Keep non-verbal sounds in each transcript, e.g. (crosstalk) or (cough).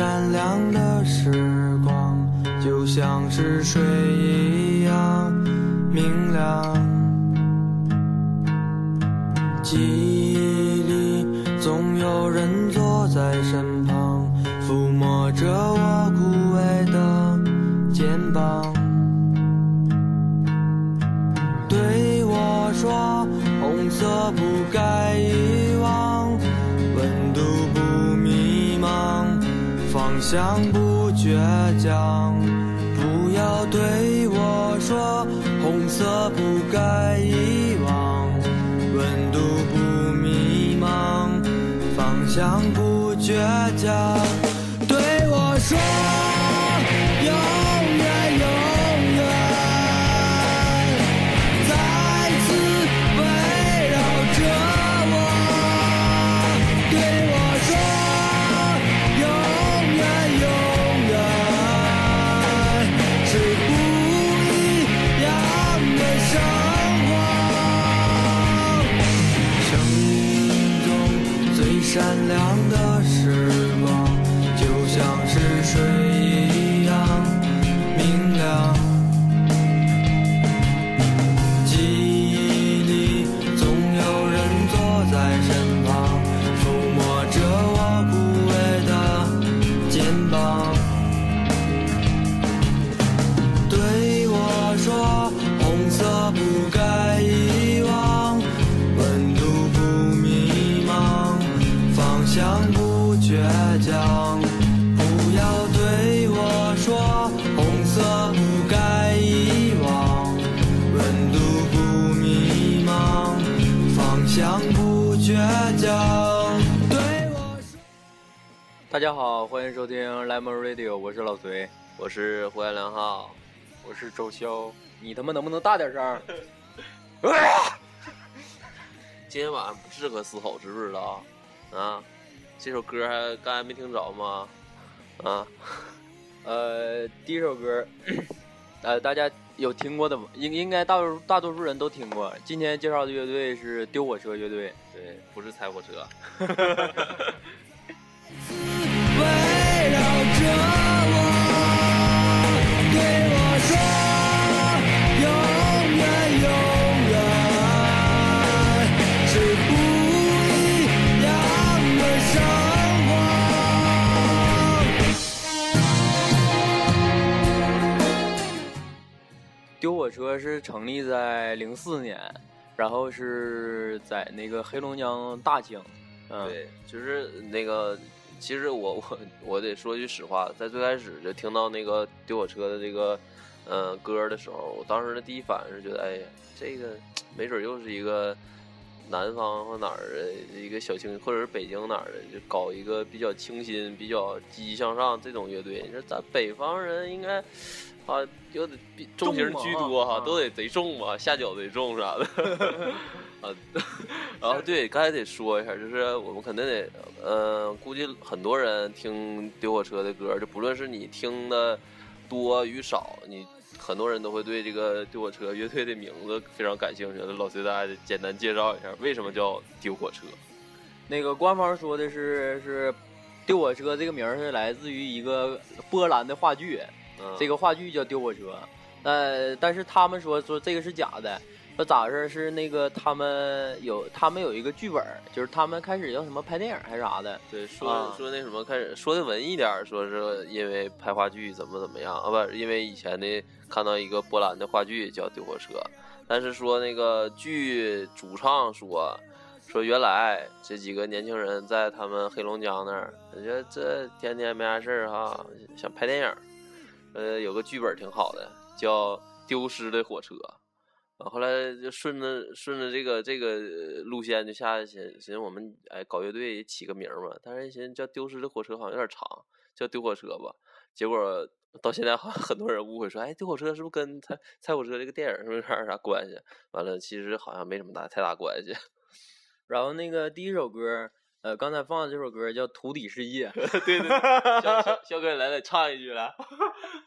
闪亮的时光，就像是水想不倔强。”大家好，欢迎收听 Lemon Radio，我是老隋，我是胡彦良浩，我是周潇。你他妈能不能大点声？(laughs) 今天晚上不适合嘶吼，知不知道？啊，这首歌还刚才没听着吗？啊，呃，第一首歌，(clears throat) 呃，大家有听过的吗？应应该大多大多数人都听过。今天介绍的乐队是丢火车乐队。对，不是踩火车。围绕着我，对我说，永远永远，是不一样的生活。丢火车是成立在零四年，然后是在那个黑龙江大庆。嗯，对，就是那个，其实我我我得说句实话，在最开始就听到那个丢火车的这个呃歌的时候，我当时的第一反应是觉得，哎呀，这个没准又是一个南方或哪儿的一个小清，或者是北京哪儿的，就搞一个比较清新、比较积极向上这种乐队。你说咱北方人应该。啊，有得重型居多哈，都得贼重嘛，下脚贼重啥的。(laughs) 啊，(laughs) 然后对，刚才得说一下，就是我们肯定得，呃，估计很多人听丢火车的歌，就不论是你听的多与少，你很多人都会对这个丢火车乐队的名字非常感兴趣。老崔，大家简单介绍一下，为什么叫丢火车？那个官方说的是是丢火车这个名儿是来自于一个波兰的话剧。这个话剧叫《丢火车》，呃，但是他们说说这个是假的，说咋回事？是那个他们有他们有一个剧本，就是他们开始要什么拍电影还是啥的？对，说说那什么开始说的文艺点，说是因为拍话剧怎么怎么样啊？不，因为以前的看到一个波兰的话剧叫《丢火车》，但是说那个剧主唱说说原来这几个年轻人在他们黑龙江那儿，觉得这天天没啥事儿哈，想拍电影。呃，有个剧本挺好的，叫《丢失的火车》，啊，后来就顺着顺着这个这个路线就下去，寻思我们哎搞乐队也起个名嘛，但是寻思叫《丢失的火车》好像有点长，叫《丢火车》吧。结果到现在好像很多人误会说，哎，《丢火车》是不是跟《踩踩火车》这个电影是不是有点啥关系？完了，其实好像没什么大太大关系。(laughs) 然后那个第一首歌。呃，刚才放的这首歌叫《土底世界》，(laughs) 对对，肖肖肖哥来来唱一句来。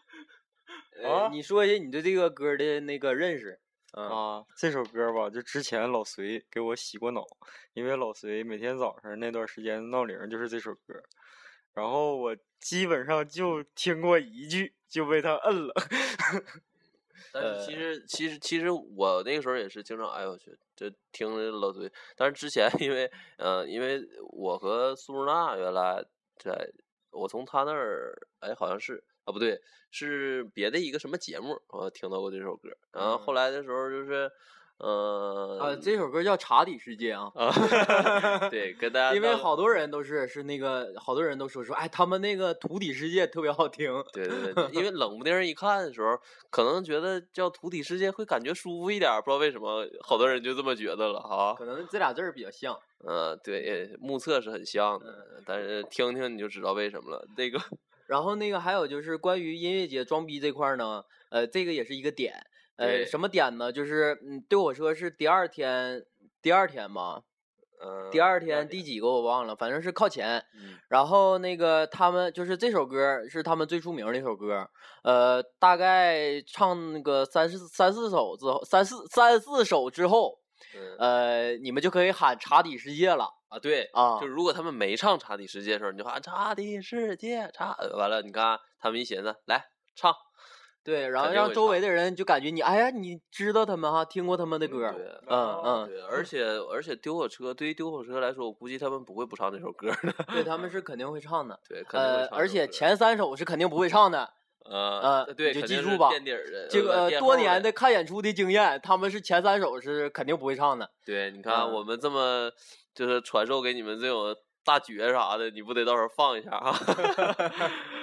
(laughs) 呃，你说一下你对这个歌的那个认识啊？这首歌吧，就之前老隋给我洗过脑，因为老隋每天早上那段时间闹铃就是这首歌。然后我基本上就听过一句，就被他摁了。(laughs) 但是其实其实其实我那个时候也是经常哎我去就听老隋，但是之前因为呃因为我和苏若娜原来在，我从他那儿哎好像是啊不对是别的一个什么节目我听到过这首歌，然后后来的时候就是。嗯啊，这首歌叫《茶底世界》啊，啊，(laughs) 对，跟大家因为好多人都是是那个，好多人都说说，哎，他们那个《土底世界》特别好听。对对对，因为冷不丁一看的时候，可能觉得叫《土底世界》会感觉舒服一点，不知道为什么，好多人就这么觉得了哈。可能这俩字儿比较像。嗯，对，目测是很像的，但是听听你就知道为什么了。那个，然后那个还有就是关于音乐节装逼这块儿呢，呃，这个也是一个点。呃，什么点呢？就是嗯，对我说是第二天，第二天吧，嗯，第二天第几个我忘了，反正是靠前。然后那个他们就是这首歌是他们最出名的一首歌，呃，大概唱那个三四三四首之后，三四三四首之后，呃，你们就可以喊查底世界了啊！对啊，就如果他们没唱查底世界的时候，你就喊查底世界，查完了，你看他们一寻思，来唱。对，然后让周围的人就感觉你，哎呀，你知道他们哈，听过他们的歌，嗯嗯，对，而且而且丢火车对于丢火车来说，我估计他们不会不唱这首歌的，对，他们 (laughs) 是肯定会唱的，对，呃，而且前三首是肯定不会唱的，呃呃，对，就记住吧，垫底的，这个多年的看演出的经验，他们是前三首是肯定不会唱的，对，你看我们这么就是传授给你们这种大绝啥的，你不得到时候放一下啊？(laughs)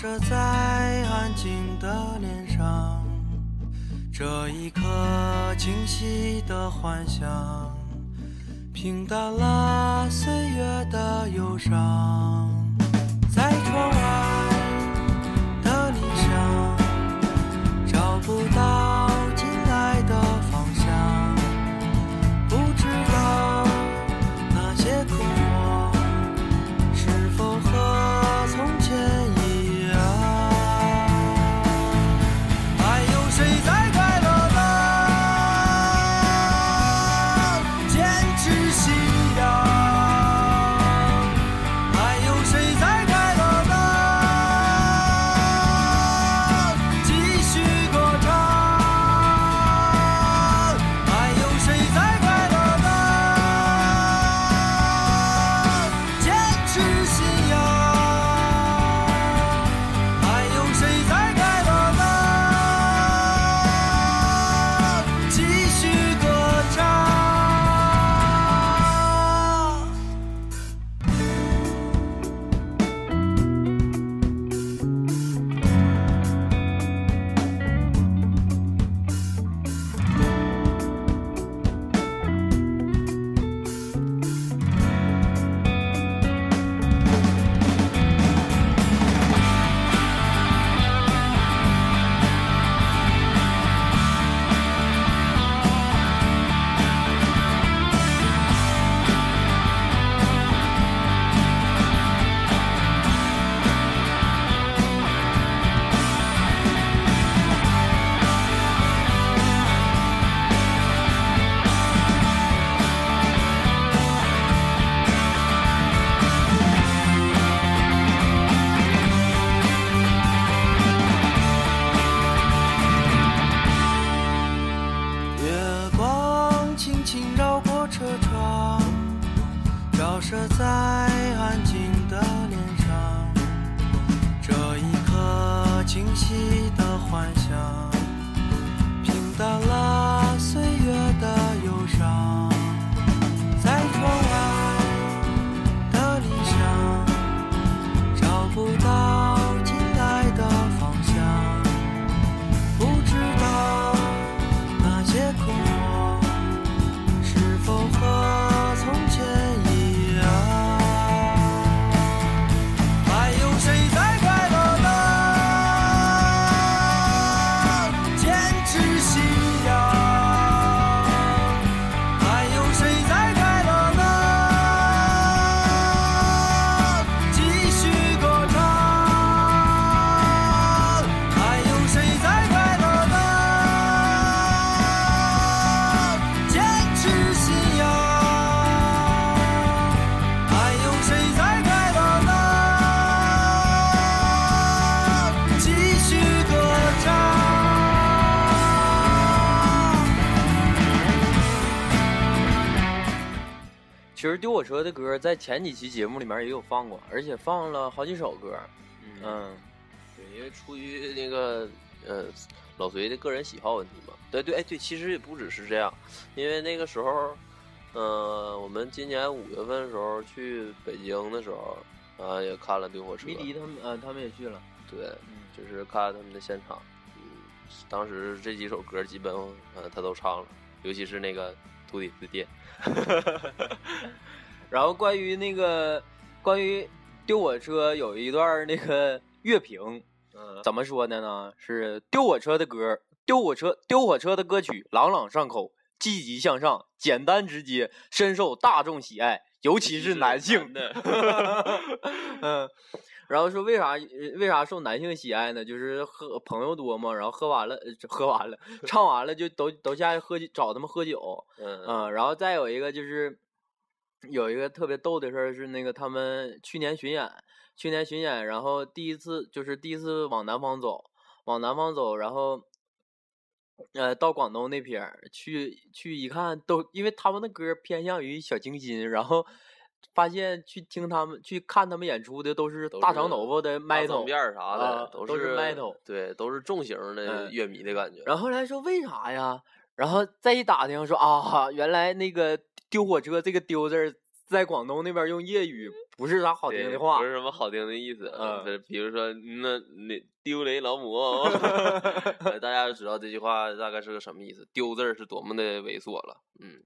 射在安静的脸上，这一刻清晰的幻想，歌在前几期节目里面也有放过，而且放了好几首歌。嗯，对，因为出于那个呃老隋的个人喜好问题嘛。对对，哎对，其实也不只是这样，因为那个时候，呃，我们今年五月份的时候去北京的时候，啊、也看了丢火车。迷笛他们，呃，他们也去了。对，就是看他们的现场。嗯，当时这几首歌基本呃他都唱了，尤其是那个土地之巅。(laughs) 然后关于那个关于丢火车有一段那个 (laughs) 乐评，嗯，怎么说的呢？是丢火车的歌，丢火车丢火车的歌曲朗朗上口，积极向上，简单直接，深受大众喜爱，尤其是男性。(laughs) 的。(laughs) 嗯，然后说为啥为啥受男性喜爱呢？就是喝朋友多嘛，然后喝完了，呃喝完了，唱完了就都都下去喝酒，找他们喝酒。嗯嗯，然后再有一个就是有一个特别逗的事儿是那个他们去年巡演，去年巡演，然后第一次就是第一次往南方走，往南方走，然后。呃，到广东那边儿去去一看，都因为他们的歌偏向于小清新，然后发现去听他们去看他们演出的都是大长头发的大脏 metal，辫啥的，啊都都是 metal 对，都是重型的嗯乐迷的感觉。然后后来说为啥呀？然后再一打听说啊，原来那个丢火车这个丢字儿在广东那边用粤语不是啥好听的话不，是什么好听的意思。比如说那那丢雷老母 (laughs) 大家就知道这句话大概是个什么意思。丢字儿是多么的猥琐了，嗯。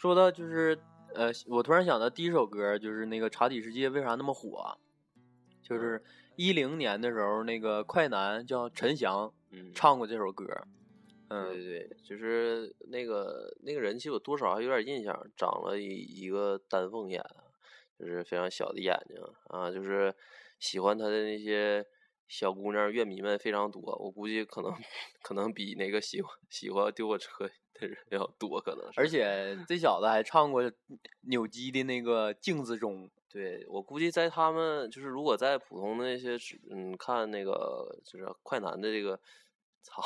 说到就是，呃，我突然想到第一首歌就是那个《查理世界》为啥那么火？就是一零年的时候，那个快男叫陈翔嗯，唱过这首歌。嗯，对对，就是那个那个人，气我多少还有点印象，长了一一个丹凤眼，就是非常小的眼睛啊，就是喜欢他的那些小姑娘乐迷们非常多，我估计可能 (laughs) 可能比那个喜欢喜欢丢火车的人要多，可能是。而且这小子还唱过扭机的那个镜子中。对我估计在他们就是如果在普通的那些嗯看那个就是快男的这个，操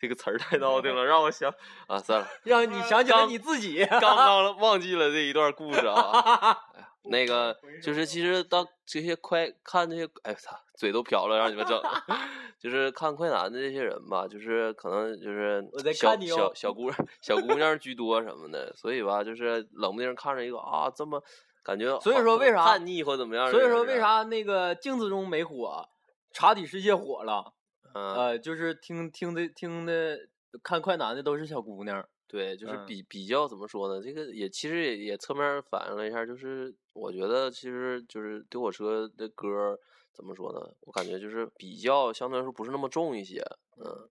这个词儿太闹腾了，让我想啊算了。(laughs) 让你想起了刚你自己。刚刚忘记了这一段故事啊。那个 (laughs) 就是其实当这些快看这些，哎呦操，嘴都瓢了，让你们整的。就是看快男的这些人吧，就是可能就是小小小姑娘小姑娘居多什么的，所以吧，就是冷不丁看着一个啊这么感觉，所以说为啥叛逆或怎么样？所以说为啥那个镜子中没火，查底世界火了？嗯，呃，就是听听的听的看快男的都是小姑娘。对，就是嗯比比较怎么说呢？这个也其实也也侧面反映了一下，就是我觉得其实就是丢火车的歌儿怎么说呢？我感觉就是比较相对来说不是那么重一些，嗯，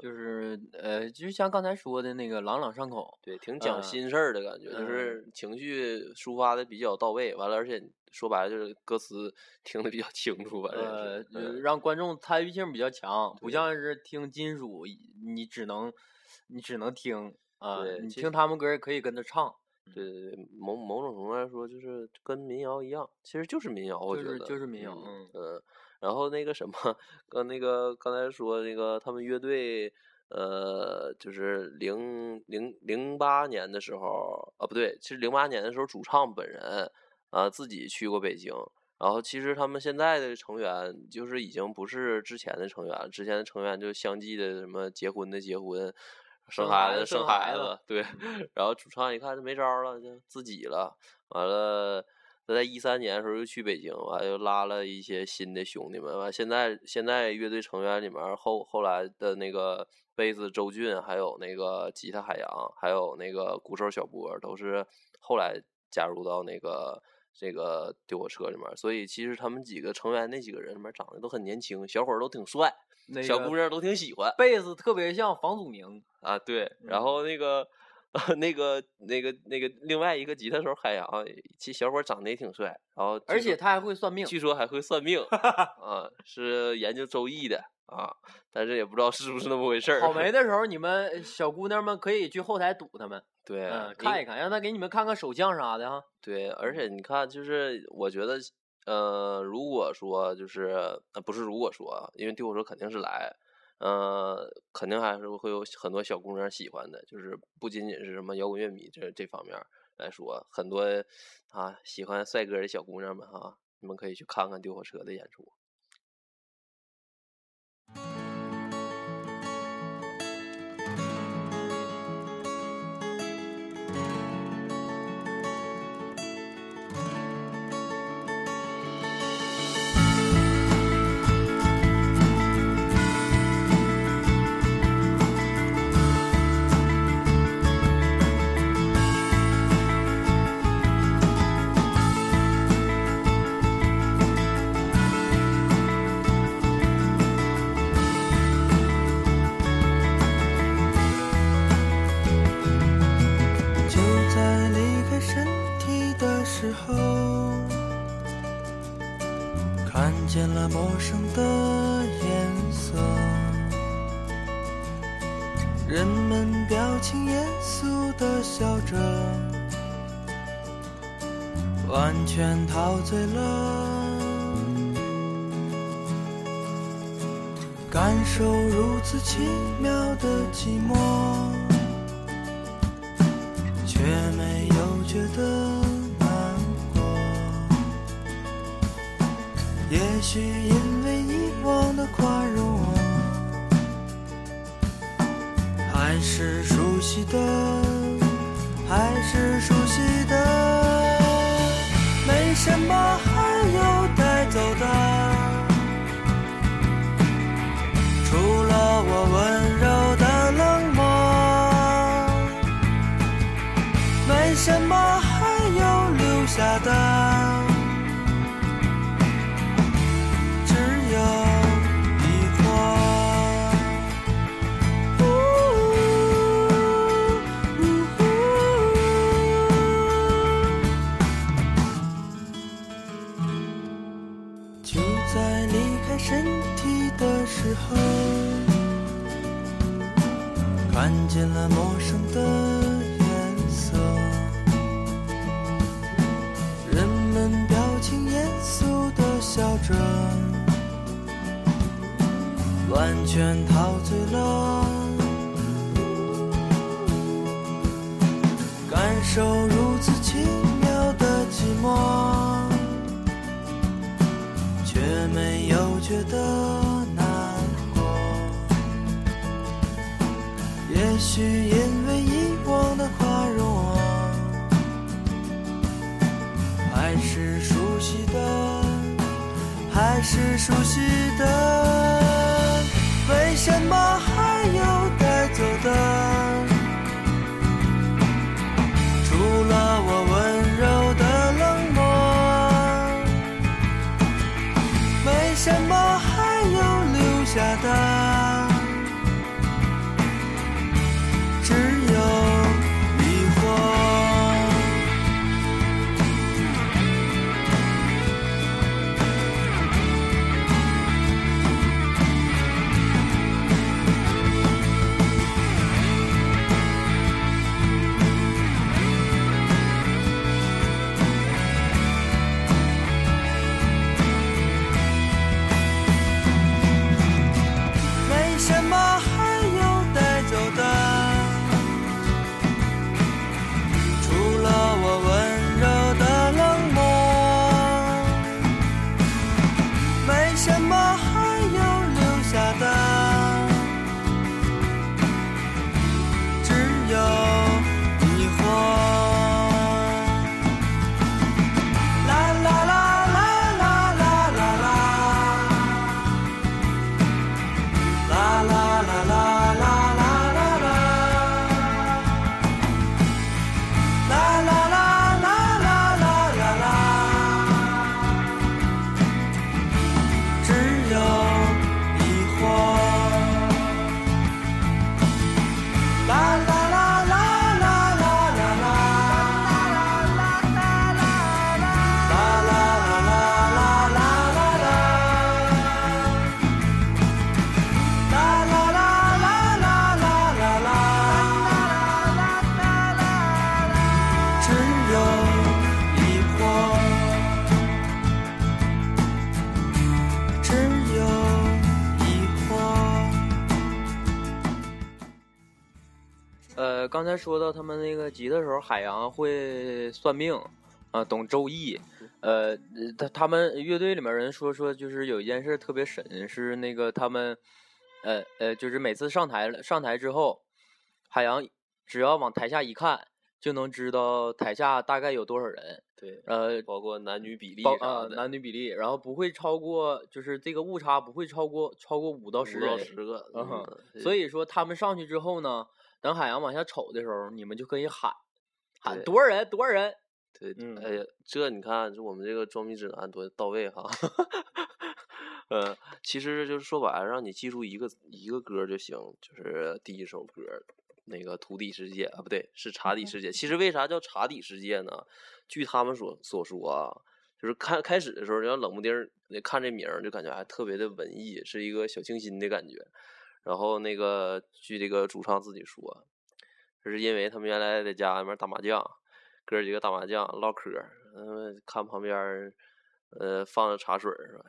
就是呃，就像刚才说的那个朗朗上口，对，挺讲嗯心事儿的感觉，就是情绪抒发的比较到位。完了，而且说白了就是歌词 (laughs) 听的比较清楚，反正呃是，嗯让观众参与性比较强，不像是听金属，你只能你只能听啊、你听他们歌也可以跟着唱，对对对，某某种程度来说，就是跟民谣一样，其实就是民谣，我觉得就是民谣，嗯然后那个什么，跟那个刚才说那个他们乐队，呃，就是零零零八年的时候，啊不对，其实零八年的时候，主唱本人啊自己去过北京，然后其实他们现在的成员就是已经不是之前的成员了，之前的成员就相继的什么结婚的结婚。生生孩子生生孩子，对，(laughs) 然后主唱一看就没招了，就自己了。完了，他在一三年的时候又去北京，完又拉了一些新的兄弟们。完，现在现在乐队成员里面后后来的那个贝斯周俊，还有那个吉他海洋，还有那个鼓手小波，都是后来加入到那个这个丢火车里面。所以其实他们几个成员那几个人里面长得都很年轻，小伙儿都挺帅，那个小姑娘都挺喜欢。贝斯特别像房祖名，啊，对，然嗯后 (laughs) 那个、那个那个那个另外一个吉他手海洋，其实小伙长得也挺帅，然后而且他还会算命。据说还会算命 (laughs) 啊，是研究周易的啊，但是也不知道是不是那么回事儿。草 (laughs) 莓的时候，你们小姑娘们可以去后台堵他们，对，嗯，看一看，让他给你们看看手相啥的哈。对，而且你看，就是我觉得，呃，如果说就是呃不是如果说，因为丢火车肯定是来，呃，肯定还是会有很多小姑娘喜欢的，就是不仅仅是什么摇滚乐迷这这方面来说，很多啊喜欢帅哥的小姑娘们哈、你们可以去看看丢火车的演出。完全陶醉了，感受如此奇妙的寂寞，却没有觉得难过。也许因为以往的宽容，还是熟悉的，还是熟悉，什么还有带走的，见了陌生的颜色，人们表情严肃的笑着，完全还是熟悉的，刚才说到他们那个吉他手海洋会算命，啊，懂周易，呃，他他们乐队里面人说说，就是有一件事特别神，是那个他们，呃呃，就是每次上台了上台之后，海洋只要往台下一看，就能知道台下大概有多少人，对，呃，包括男女比例啊，男女比例，然后不会超过，就是这个误差不会超过超过五到十人，十个，嗯，所以说他们上去之后呢。等海洋往下瞅的时候，你们就可以喊，喊多少人多少人。对，哎呀，这你看，就我们这个装逼指南多到位哈。(laughs) 呃，其实就是说白了，让你记住一个一个歌就行，就是第一首歌，那个土底世界啊，不对，是茶底世界。其实为啥叫茶底世界呢？据他们所所说啊，就是看开始的时候，像冷不丁儿看这名儿就感觉还特别的文艺，是一个小清新的感觉。然后那个据这个主唱自己说，这是因为他们原来在家里面打麻将，哥几个打麻将唠嗑，嗯，看旁边呃放着茶水儿，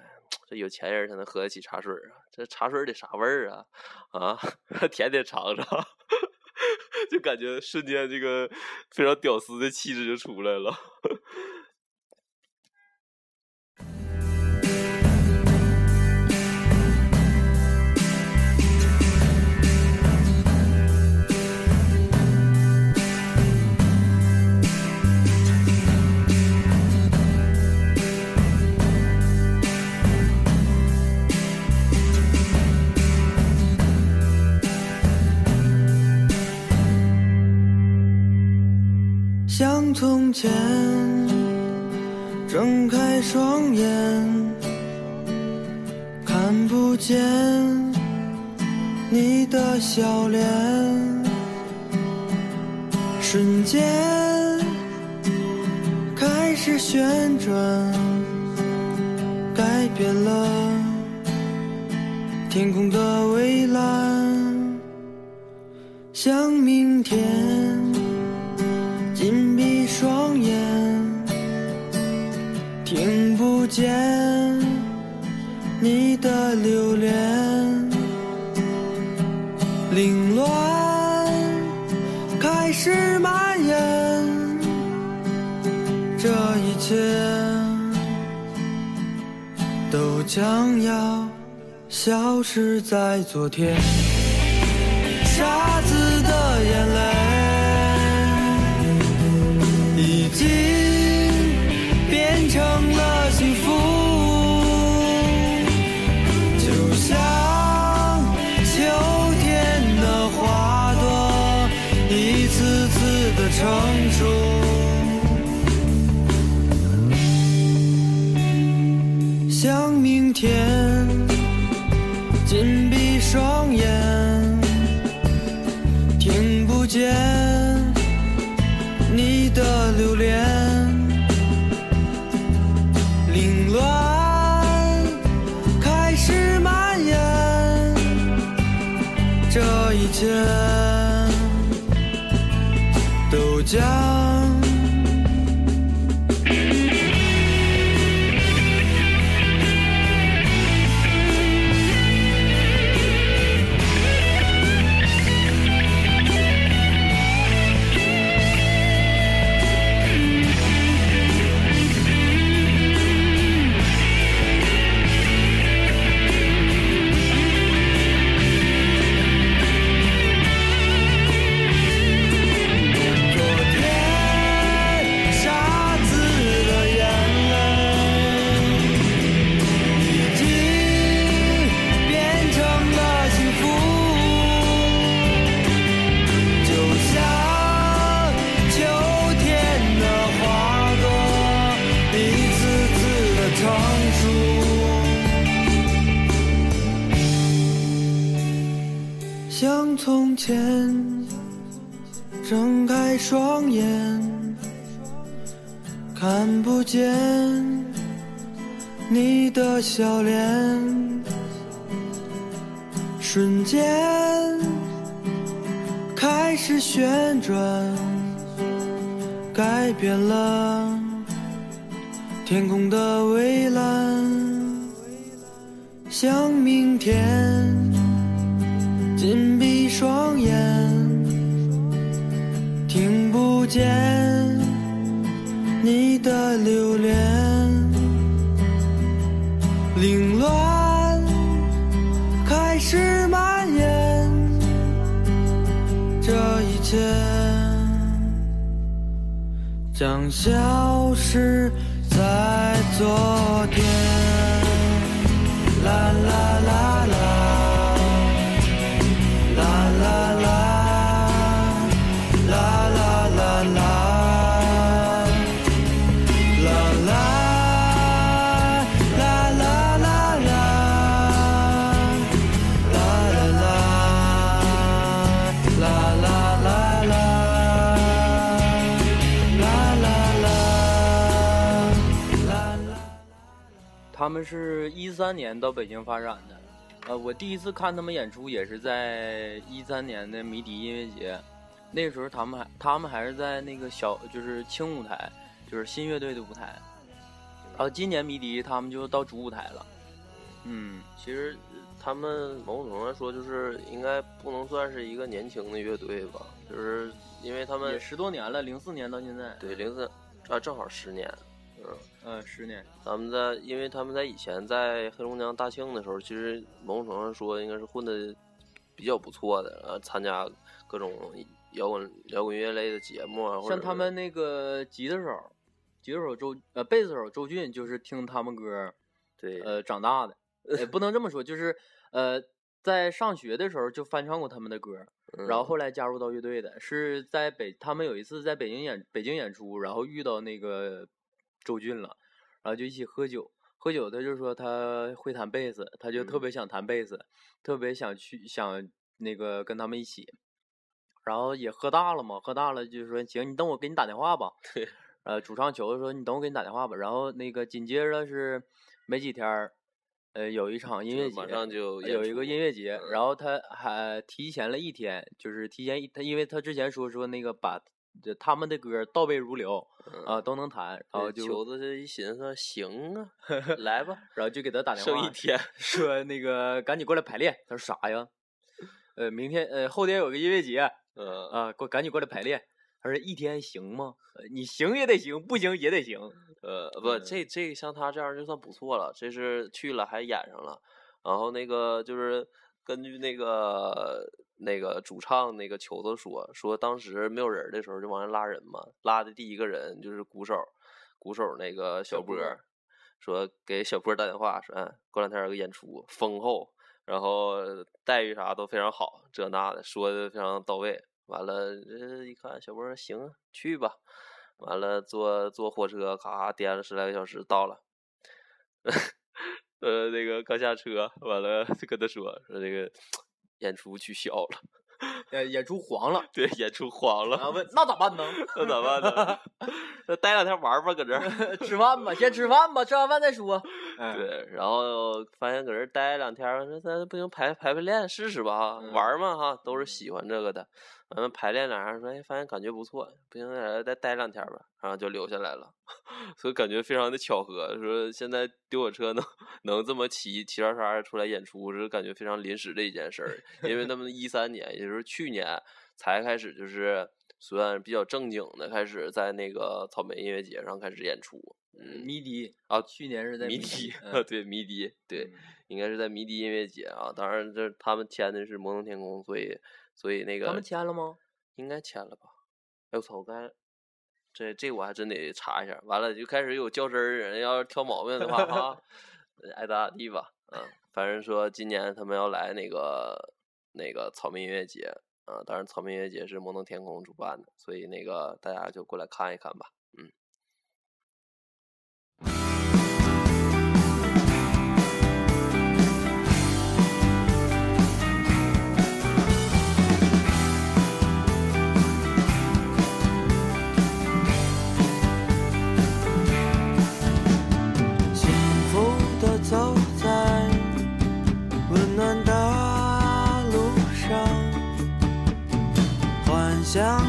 这有钱人才能喝得起茶水啊，这茶水得啥味儿啊？啊，(laughs) 舔舔尝尝，(laughs) 就感觉瞬间这个非常屌丝的气质就出来了。从前，睁开双眼，看不见你的笑脸，瞬间开始旋转，改变了天空的蔚蓝，像明天。将要消失在昨天。傻子的眼泪。已经变成了间都将。从前。睁开双眼，看不见你的笑脸，瞬间开始旋转，改变了天空的蔚蓝，像明天紧闭双眼。听不见你的留恋，凌乱开始蔓延，这一切将消失在昨天。啦啦啦，他们是一三年到北京发展的。呃，我第一次看他们演出也是在一三年的迷笛音乐节，那个时候他们还他们还是在那个小就是轻舞台，就是新乐队的舞台。然后今年迷笛他们就到主舞台了。嗯，其实他们某种程度来说，就是应该不能算是一个年轻的乐队吧，就是因为他们也十多年了，零四年到现在。对，零四啊，正好十年。嗯嗯，十年。咱们在，因为他们在以前在黑龙江大庆的时候，其实某种程度上说，应该是混的比较不错的，呃，参加各种摇滚摇滚乐类的节目啊。像他们那个吉他手，吉他手周呃贝斯手周俊，就是听他们歌，对，呃长大的。也不能这么说，就是呃，在上学的时候就翻唱过他们的歌，然后后来加入到乐队的，是在北他们有一次在北京演北京演出，然后遇到那个。周俊了，然后就一起喝酒，喝酒他就说他会弹贝斯，他就特别想弹贝斯，特别想去想那个跟他们一起，然后也喝大了嘛，喝大了就说行，你等我给你打电话吧。(laughs) 呃，主唱球说你等我给你打电话吧。然后那个紧接着是没几天儿，呃，有一场音乐节，马上就有一个音乐节，然后他还提前了一天，就是提前一他，因为他之前说说那个把。这他们的歌倒背如流啊，都能弹。然后就球子这一寻思，行啊，(laughs) 来吧。然后就给他打电话，剩一天，说那个赶紧过来排练。他说啥呀？呃，明天呃后天有个音乐节，嗯啊，过赶紧过来排练。他说一天行吗？你行也得行，不行也得行。呃，不，这这像他这样就算不错了。这是去了还演上了。然后那个就是根据那个。那个主唱那个球子说说当时没有人的时候就往上拉人嘛，拉的第一个人就是鼓手，鼓手那个小波，说给小波打电话说，嗯，过两天有个演出丰厚，然后待遇啥都非常好，这那的说的非常到位。完了，这一看小波说行，去吧。完了坐坐火车，咔颠了十来个小时到了，(laughs) 呃，那个刚下车，完了就跟他说说这个。演出取消了，(laughs) 演演出黄了，对，演出黄了。啊，问那咋办呢？那咋办呢？(laughs) 那待两天玩吧，搁这儿 (laughs) 吃饭吧，先吃饭吧，吃完饭再说。对，然后发现搁这儿待两天，说咱不行，排排排练试试吧，玩嘛哈，都是喜欢这个的。完了排练两下，说哎，发现感觉不错，不行，在这再待两天吧，然后就留下来了。(laughs) 所以感觉非常的巧合，说现在丢火车能能这么齐齐刷刷出来演出，是感觉非常临时的一件事儿。因为他们一三年，也就是去年才开始，就是算比较正经的开始在那个草莓音乐节上开始演出。嗯，迷笛啊，去年是在迷笛，对迷笛，对，应该是在迷笛音乐节啊。当然，这他们签的是摩登天空，所以。所以那个他们签了吗？应该签了吧。哎我操！我刚这这我还真得查一下。完了就开始有较真儿人，要是挑毛病的话啊，爱咋咋地吧。嗯，反正说今年他们要来那个那个草莓音乐节啊，当然草莓音乐节是摩登天空主办的，所以那个大家就过来看一看吧。嗯。想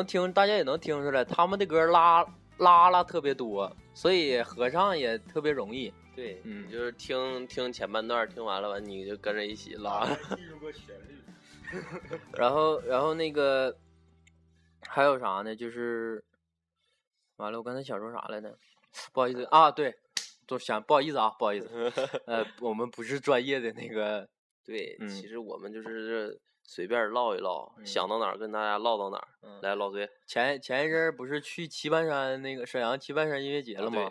能听，大家也能听出来，他们的歌拉拉拉特别多，所以合唱也特别容易。对，嗯就是听听前半段，听完了完你就跟着一起拉。记住个旋律。然后，然后那个还有啥呢？就是完了，我刚才想说啥来着？不好意思啊，对，都想不好意思啊，不好意思。(laughs) 呃，我们不是专业的那个，对，嗯其实我们就是随便唠一唠，嗯想到哪儿跟大家唠到哪儿。嗯来，老崔，前前一阵儿不是去棋盘山那个沈阳棋盘山音乐节啊了吗？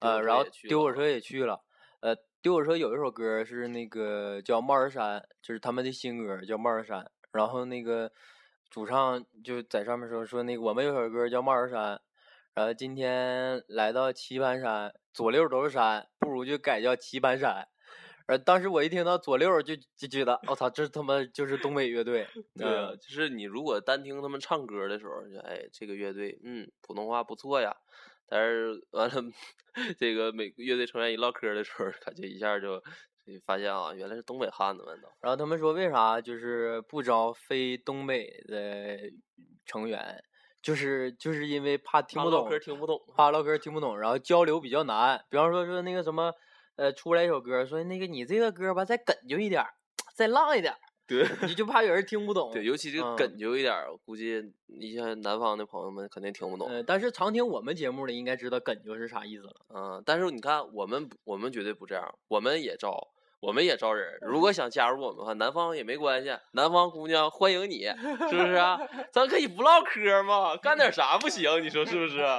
啊呃，然后丢火车也去了。呃，丢火车有一首歌是那个叫《帽儿山》，就是他们的新歌叫《帽儿山》。然后那个主唱就在上面说说那个我们有首歌叫《帽儿山》，然后今天来到棋盘山，左六都是山，不如就改叫棋盘山。呃，当时我一听到左六就就觉得，我、操，这他妈就是东北乐队。(laughs) 对啊，嗯就是你如果单听他们唱歌的时候，就哎，这个乐队，嗯，普通话不错呀。但是完了，(laughs) 这个每个乐队成员一唠嗑的时候，感觉一下就就发现啊，原来是东北汉子们都。然后他们说为啥就是不招非东北的成员，就是就是因为怕听不懂怕唠嗑，听不懂。怕唠嗑听不懂，然后交流比较难。比方说说那个什么，呃，出来一首歌，说那个你这个歌吧，再哏啾一点儿，再浪一点儿，对你就怕有人听不懂。(laughs) 对，尤其这个嗯哏啾一点儿，我估计一些南方的朋友们肯定听不懂。呃，但是常听我们节目的应该知道哏啾是啥意思了。嗯，但是你看，我们我们绝对不这样，我们也招，我们也招人。如果想加入我们的话，南方也没关系，南方姑娘欢迎你，是不是啊？(laughs) 咱可以不唠嗑嘛，干点啥不行？你说是不是 (laughs)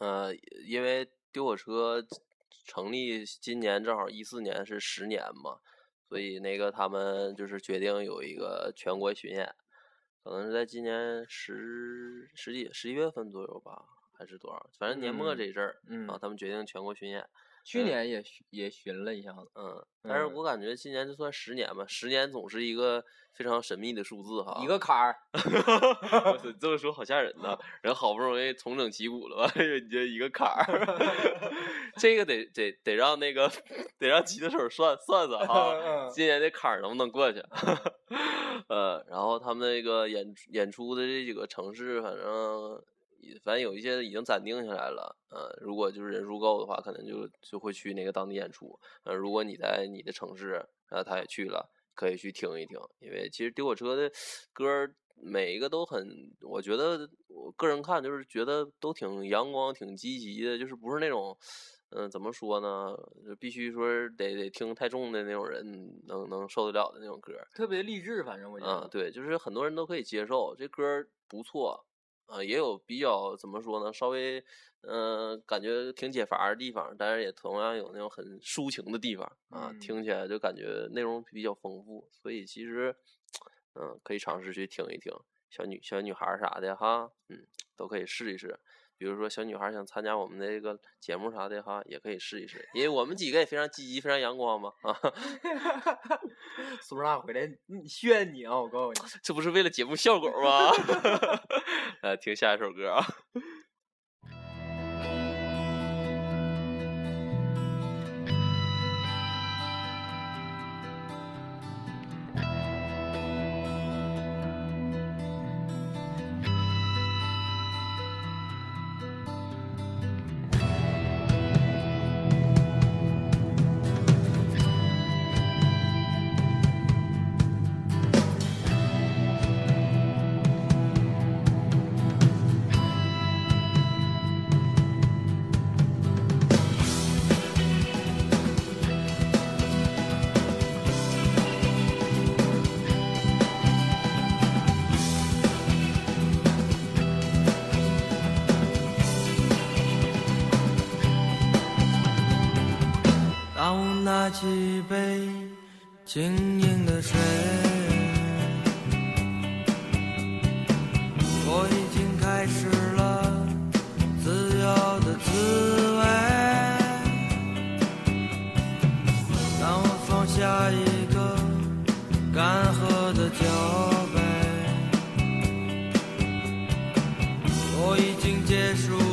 呃，因为丢火车成立今年正好一四年是十年嘛，所以那个他们就是决定有一个全国巡演，可能是在今年十十几十一月份左右吧，还是多少？反正年末嗯这一阵儿，嗯啊，他们决定全国巡演。去年也巡也寻了一下子，嗯，但是嗯我感觉今年就算十年吧，十年总是一个非常神秘的数字哈。一个坎儿，(laughs) 我操，你这么说好吓人呐！(laughs) 人好不容易重整旗鼓了，完了你这一个坎儿，(laughs) 这个得得得让那个得让吉他手算算算哈，嗯今年这坎儿能不能过去？呃，然后他们那个演演出的这几个城市，反正也反正有一些已经暂定下来了。呃，如果就是人数够的话，可能就就会去那个当地演出。呃，如果你在你的城市，然后他也去了，可以去听一听，因为其实丢火车的歌每一个都很，我觉得我个人看就是觉得都挺阳光、挺积极的，就是不是那种，嗯、怎么说呢，就必须说是得得听太重的那种人能能受得了的那种歌。特别励志，反正我觉啊，得，对，就是很多人都可以接受，这歌不错，啊，也有比较怎么说呢，稍微嗯、呃感觉挺解乏的地方，但是也同样有那种很抒情的地方啊，嗯听起来就感觉内容比较丰富，所以其实嗯、可以尝试去听一听，小女小女孩儿啥的哈，嗯，都可以试一试。比如说小女孩想参加我们的这个节目啥的哈，也可以试一试，因为我们几个也非常积极，非常阳光嘛啊，(laughs) 苏芮娜回来嗯炫你啊！我告诉你，这不是为了节目效果吗？(laughs) 呃听下一首歌啊。晶莹的水，我已经开始了自由的滋味。当我放下一个干涸的酒杯，我已经结束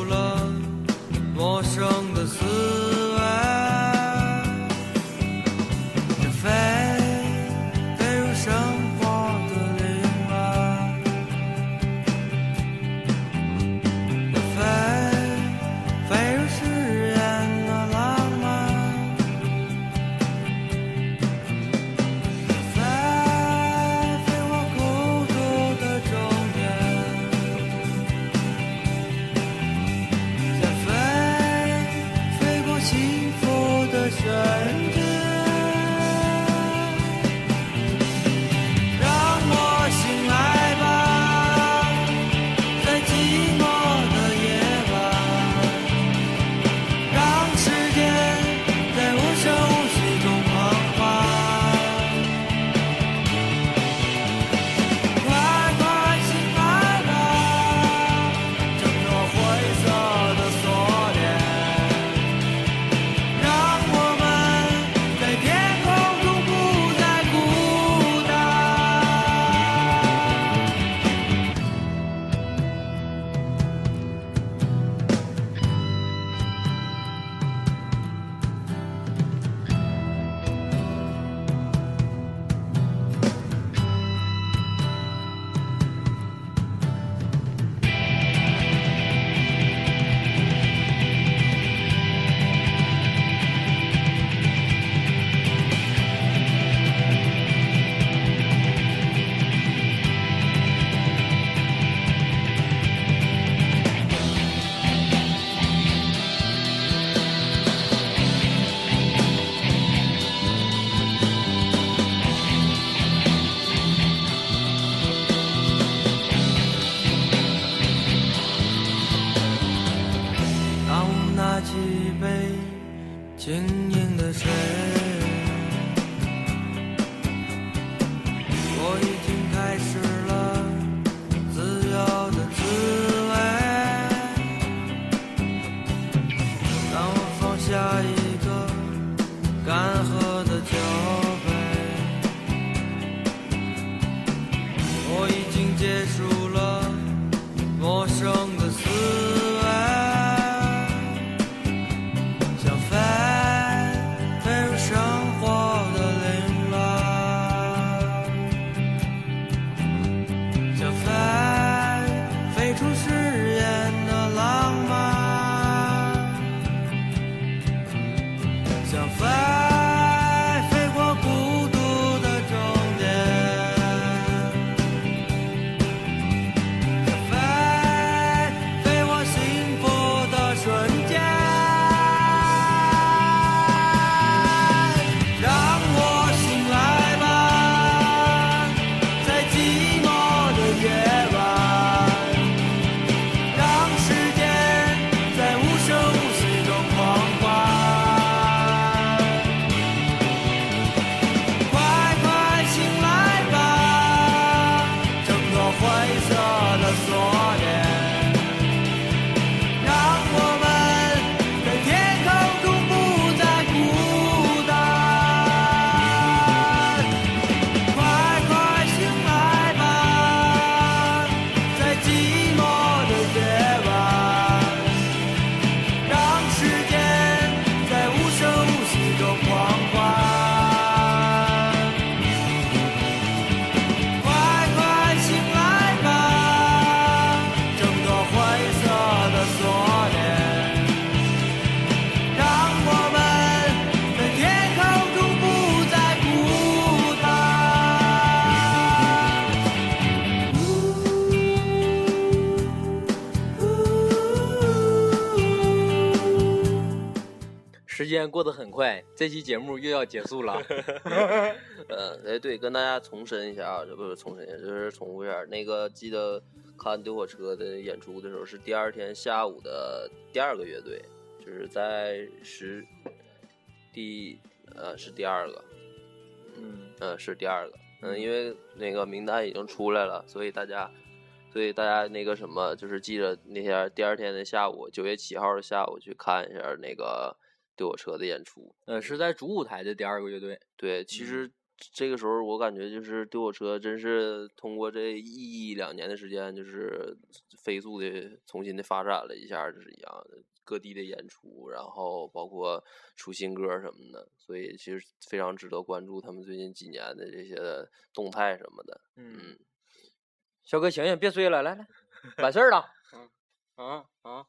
过得很快，这期节目又要结束了。(laughs) 呃，哎，对，跟大家重申一下啊，这不是重申一下，就是重复一下。那个记得看丢火车的演出的时候，是第二天下午的第二个乐队，就是在十第呃是第二个，嗯，呃，是第二个，嗯，因为那个名单已经出来了，所以大家，所以大家那个什么，就是记着那天第二天的下午，九月七号的下午去看一下那个丢火车的演出。呃，是在主舞台的第二个乐队。对，其实这个时候我感觉就是对我车真是通过这一两年的时间，就是飞速的重新的发展了一下，就是一样的各地的演出，然后包括出新歌什么的，所以其实非常值得关注他们最近几年的这些动态什么的。嗯，小哥醒醒，别睡了，来来，(laughs) 完事儿了。啊啊，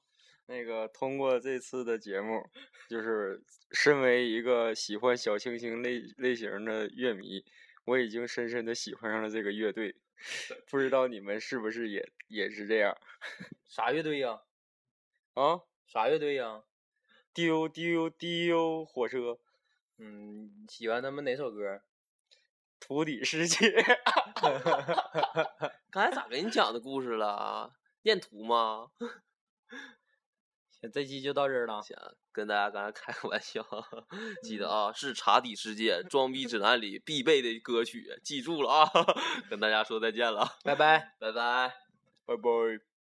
那个通过这次的节目，就是身为一个喜欢小清新类类型的乐迷，我已经深深的喜欢上了这个乐队。(laughs) 不知道你们是不是也也是这样？(laughs) 啥乐队呀？啊，啥乐队呀？丢丢丢火车，嗯，喜欢他们哪首歌？(laughs) 土底世界。刚才咋给你讲的故事了？念图吗？行，这期就到这儿了。行，跟大家刚才开个玩笑，(laughs) 记得啊，是《茶底世界》装逼指南里必备的歌曲，记住了啊！(laughs) 跟大家说再见了，拜拜，拜拜，拜拜。